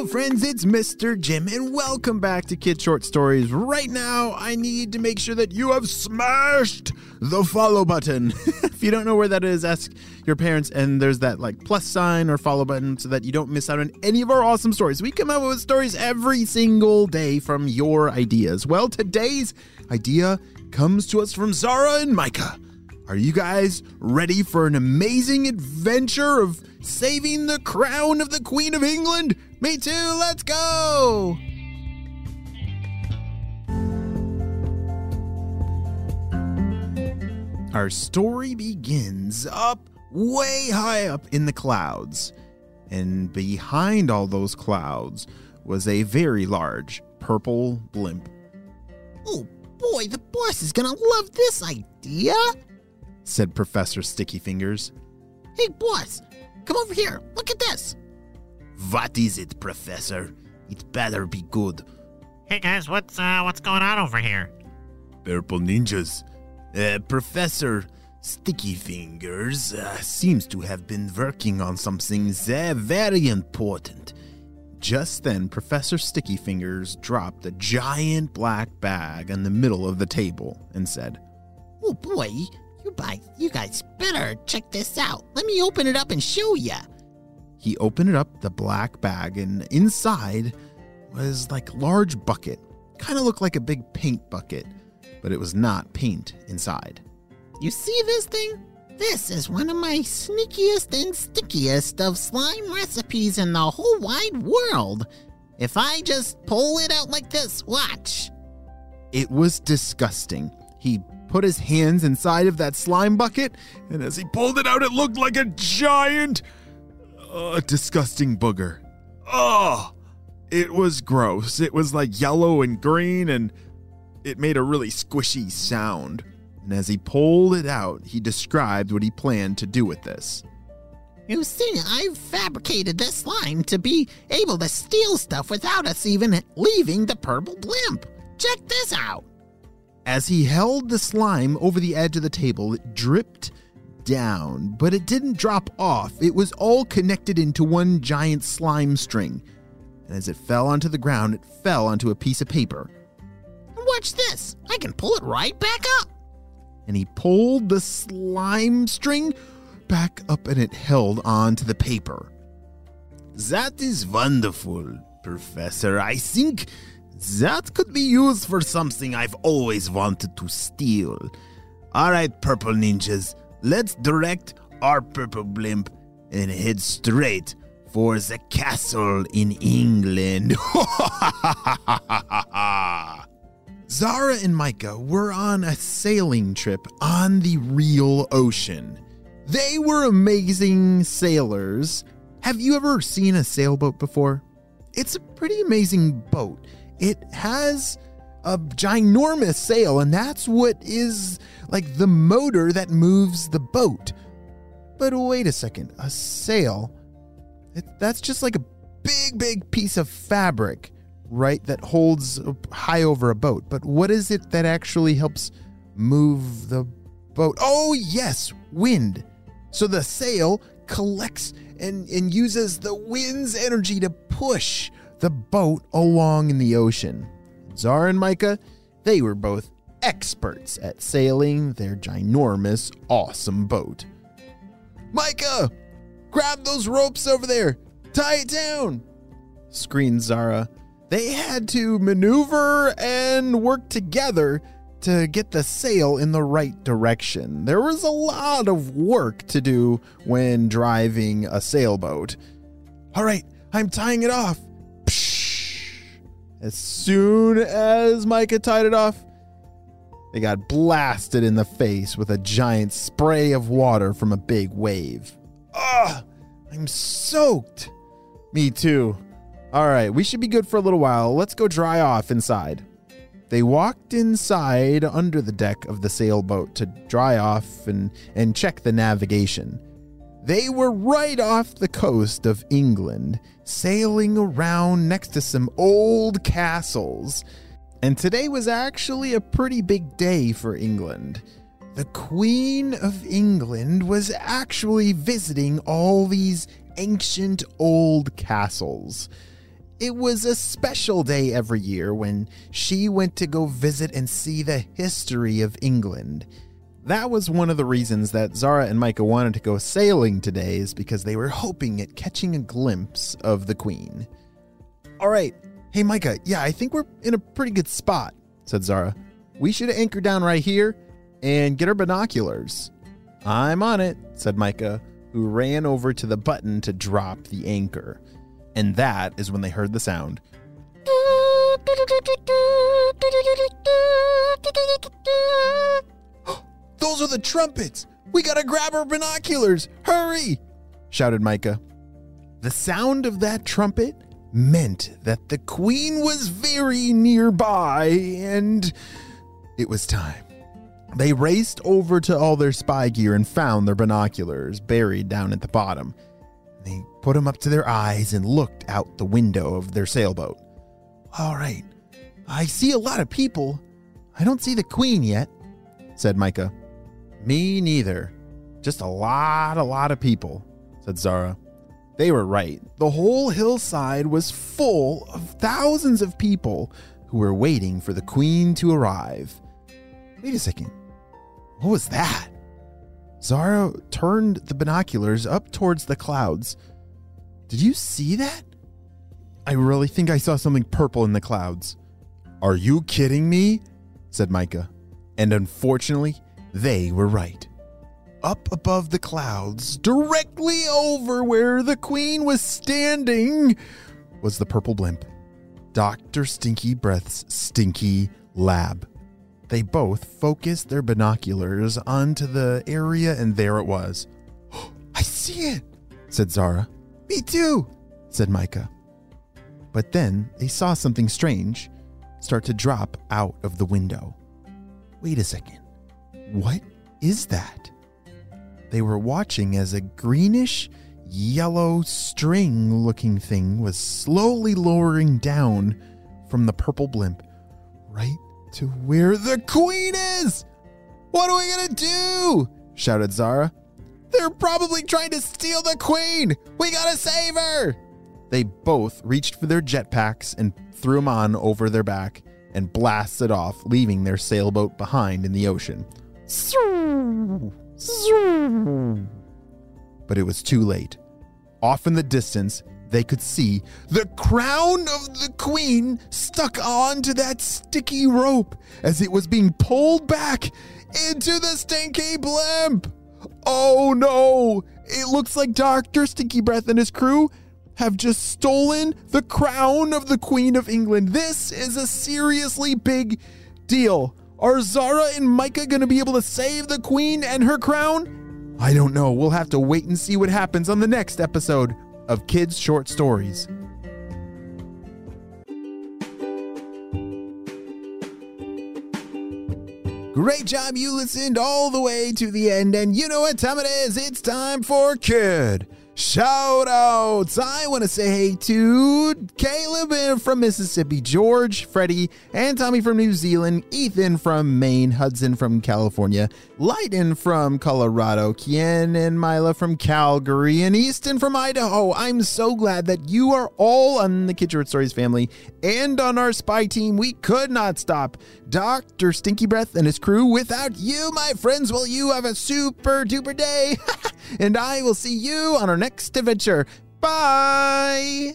Hello, friends, it's Mr. Jim, and welcome back to Kid Short Stories. Right now, I need to make sure that you have smashed the follow button. if you don't know where that is, ask your parents, and there's that like plus sign or follow button so that you don't miss out on any of our awesome stories. We come out with stories every single day from your ideas. Well, today's idea comes to us from Zara and Micah. Are you guys ready for an amazing adventure of saving the crown of the Queen of England? Me too, let's go! Our story begins up way high up in the clouds. And behind all those clouds was a very large purple blimp. Oh boy, the boss is gonna love this idea. Said Professor Sticky Fingers. Hey, boss, come over here. Look at this. What is it, Professor? It better be good. Hey guys, what's uh what's going on over here? Purple ninjas. Uh, Professor Sticky Fingers uh, seems to have been working on something uh, very important. Just then, Professor Sticky Fingers dropped a giant black bag in the middle of the table and said, Oh boy, you guys, you guys better check this out. Let me open it up and show ya. He opened it up, the black bag, and inside was like a large bucket. Kind of looked like a big paint bucket, but it was not paint inside. You see this thing? This is one of my sneakiest and stickiest of slime recipes in the whole wide world. If I just pull it out like this, watch. It was disgusting. He put his hands inside of that slime bucket, and as he pulled it out, it looked like a giant, uh, disgusting booger. Oh, it was gross. It was like yellow and green, and it made a really squishy sound. And as he pulled it out, he described what he planned to do with this. You see, I've fabricated this slime to be able to steal stuff without us even leaving the purple blimp. Check this out. As he held the slime over the edge of the table, it dripped down, but it didn't drop off. It was all connected into one giant slime string. And as it fell onto the ground, it fell onto a piece of paper. Watch this. I can pull it right back up. And he pulled the slime string back up and it held onto the paper. That is wonderful, Professor. I think that could be used for something I've always wanted to steal. All right, purple ninjas, let's direct our purple blimp and head straight for the castle in England. Zara and Micah were on a sailing trip on the real ocean. They were amazing sailors. Have you ever seen a sailboat before? It's a pretty amazing boat. It has a ginormous sail, and that's what is like the motor that moves the boat. But wait a second, a sail? It, that's just like a big, big piece of fabric, right? That holds high over a boat. But what is it that actually helps move the boat? Oh, yes, wind. So the sail collects and, and uses the wind's energy to push the boat along in the ocean. Zara and Micah, they were both experts at sailing their ginormous, awesome boat. Micah, grab those ropes over there, tie it down, screamed Zara. They had to maneuver and work together to get the sail in the right direction. There was a lot of work to do when driving a sailboat. All right, I'm tying it off. As soon as Micah tied it off, they got blasted in the face with a giant spray of water from a big wave. Ugh, I'm soaked. Me too. All right, we should be good for a little while. Let's go dry off inside. They walked inside under the deck of the sailboat to dry off and, and check the navigation. They were right off the coast of England, sailing around next to some old castles. And today was actually a pretty big day for England. The Queen of England was actually visiting all these ancient old castles. it was a special day every year when she went to go visit and see the history of England. That was one of the reasons that Zara and Micah wanted to go sailing today, is because they were hoping at catching a glimpse of the Queen. All right. Hey, Micah, yeah, I think we're in a pretty good spot, said Zara. We should anchor down right here and get our binoculars. I'm on it, said Micah, who ran over to the button to drop the anchor. And that is when they heard the sound. Those are the trumpets! We gotta grab our binoculars! Hurry! shouted Micah. The sound of that trumpet meant that the queen was very nearby, and it was time. They raced over to all their spy gear and found their binoculars buried down at the bottom. They put them up to their eyes and looked out the window of their sailboat. All right, I see a lot of people. I don't see the queen yet, said Micah. Me neither. Just a lot, a lot of people, said Zara. They were right. The whole hillside was full of thousands of people who were waiting for the queen to arrive. Wait a second. What was that? Zara turned the binoculars up towards the clouds. Did you see that? I really think I saw something purple in the clouds. Are you kidding me? said Micah. And unfortunately, they were right. Up above the clouds, directly over where the queen was standing, was the purple blimp. Dr. Stinky Breath's stinky lab. They both focused their binoculars onto the area, and there it was. I see it, said Zara. Me too, said Micah. But then they saw something strange start to drop out of the window. Wait a second. What is that? They were watching as a greenish, yellow string looking thing was slowly lowering down from the purple blimp right to where the queen is. What are we gonna do? shouted Zara. They're probably trying to steal the queen. We gotta save her. They both reached for their jetpacks and threw them on over their back and blasted off, leaving their sailboat behind in the ocean. But it was too late. Off in the distance, they could see the crown of the queen stuck onto that sticky rope as it was being pulled back into the stinky blimp. Oh no! It looks like Dr. Stinky Breath and his crew have just stolen the crown of the Queen of England. This is a seriously big deal. Are Zara and Micah going to be able to save the Queen and her crown? I don't know. We'll have to wait and see what happens on the next episode of Kids Short Stories. Great job, you listened all the way to the end, and you know what time it is. It's time for Kid Shout outs! I want to say hey to Caleb from Mississippi, George, Freddie, and Tommy from New Zealand, Ethan from Maine, Hudson from California, Lighten from Colorado, Kien and Mila from Calgary, and Easton from Idaho. I'm so glad that you are all on the Short Stories family and on our spy team. We could not stop Dr. Stinky Breath and his crew without you, my friends. Well, you have a super duper day, and I will see you on our next adventure. Bye!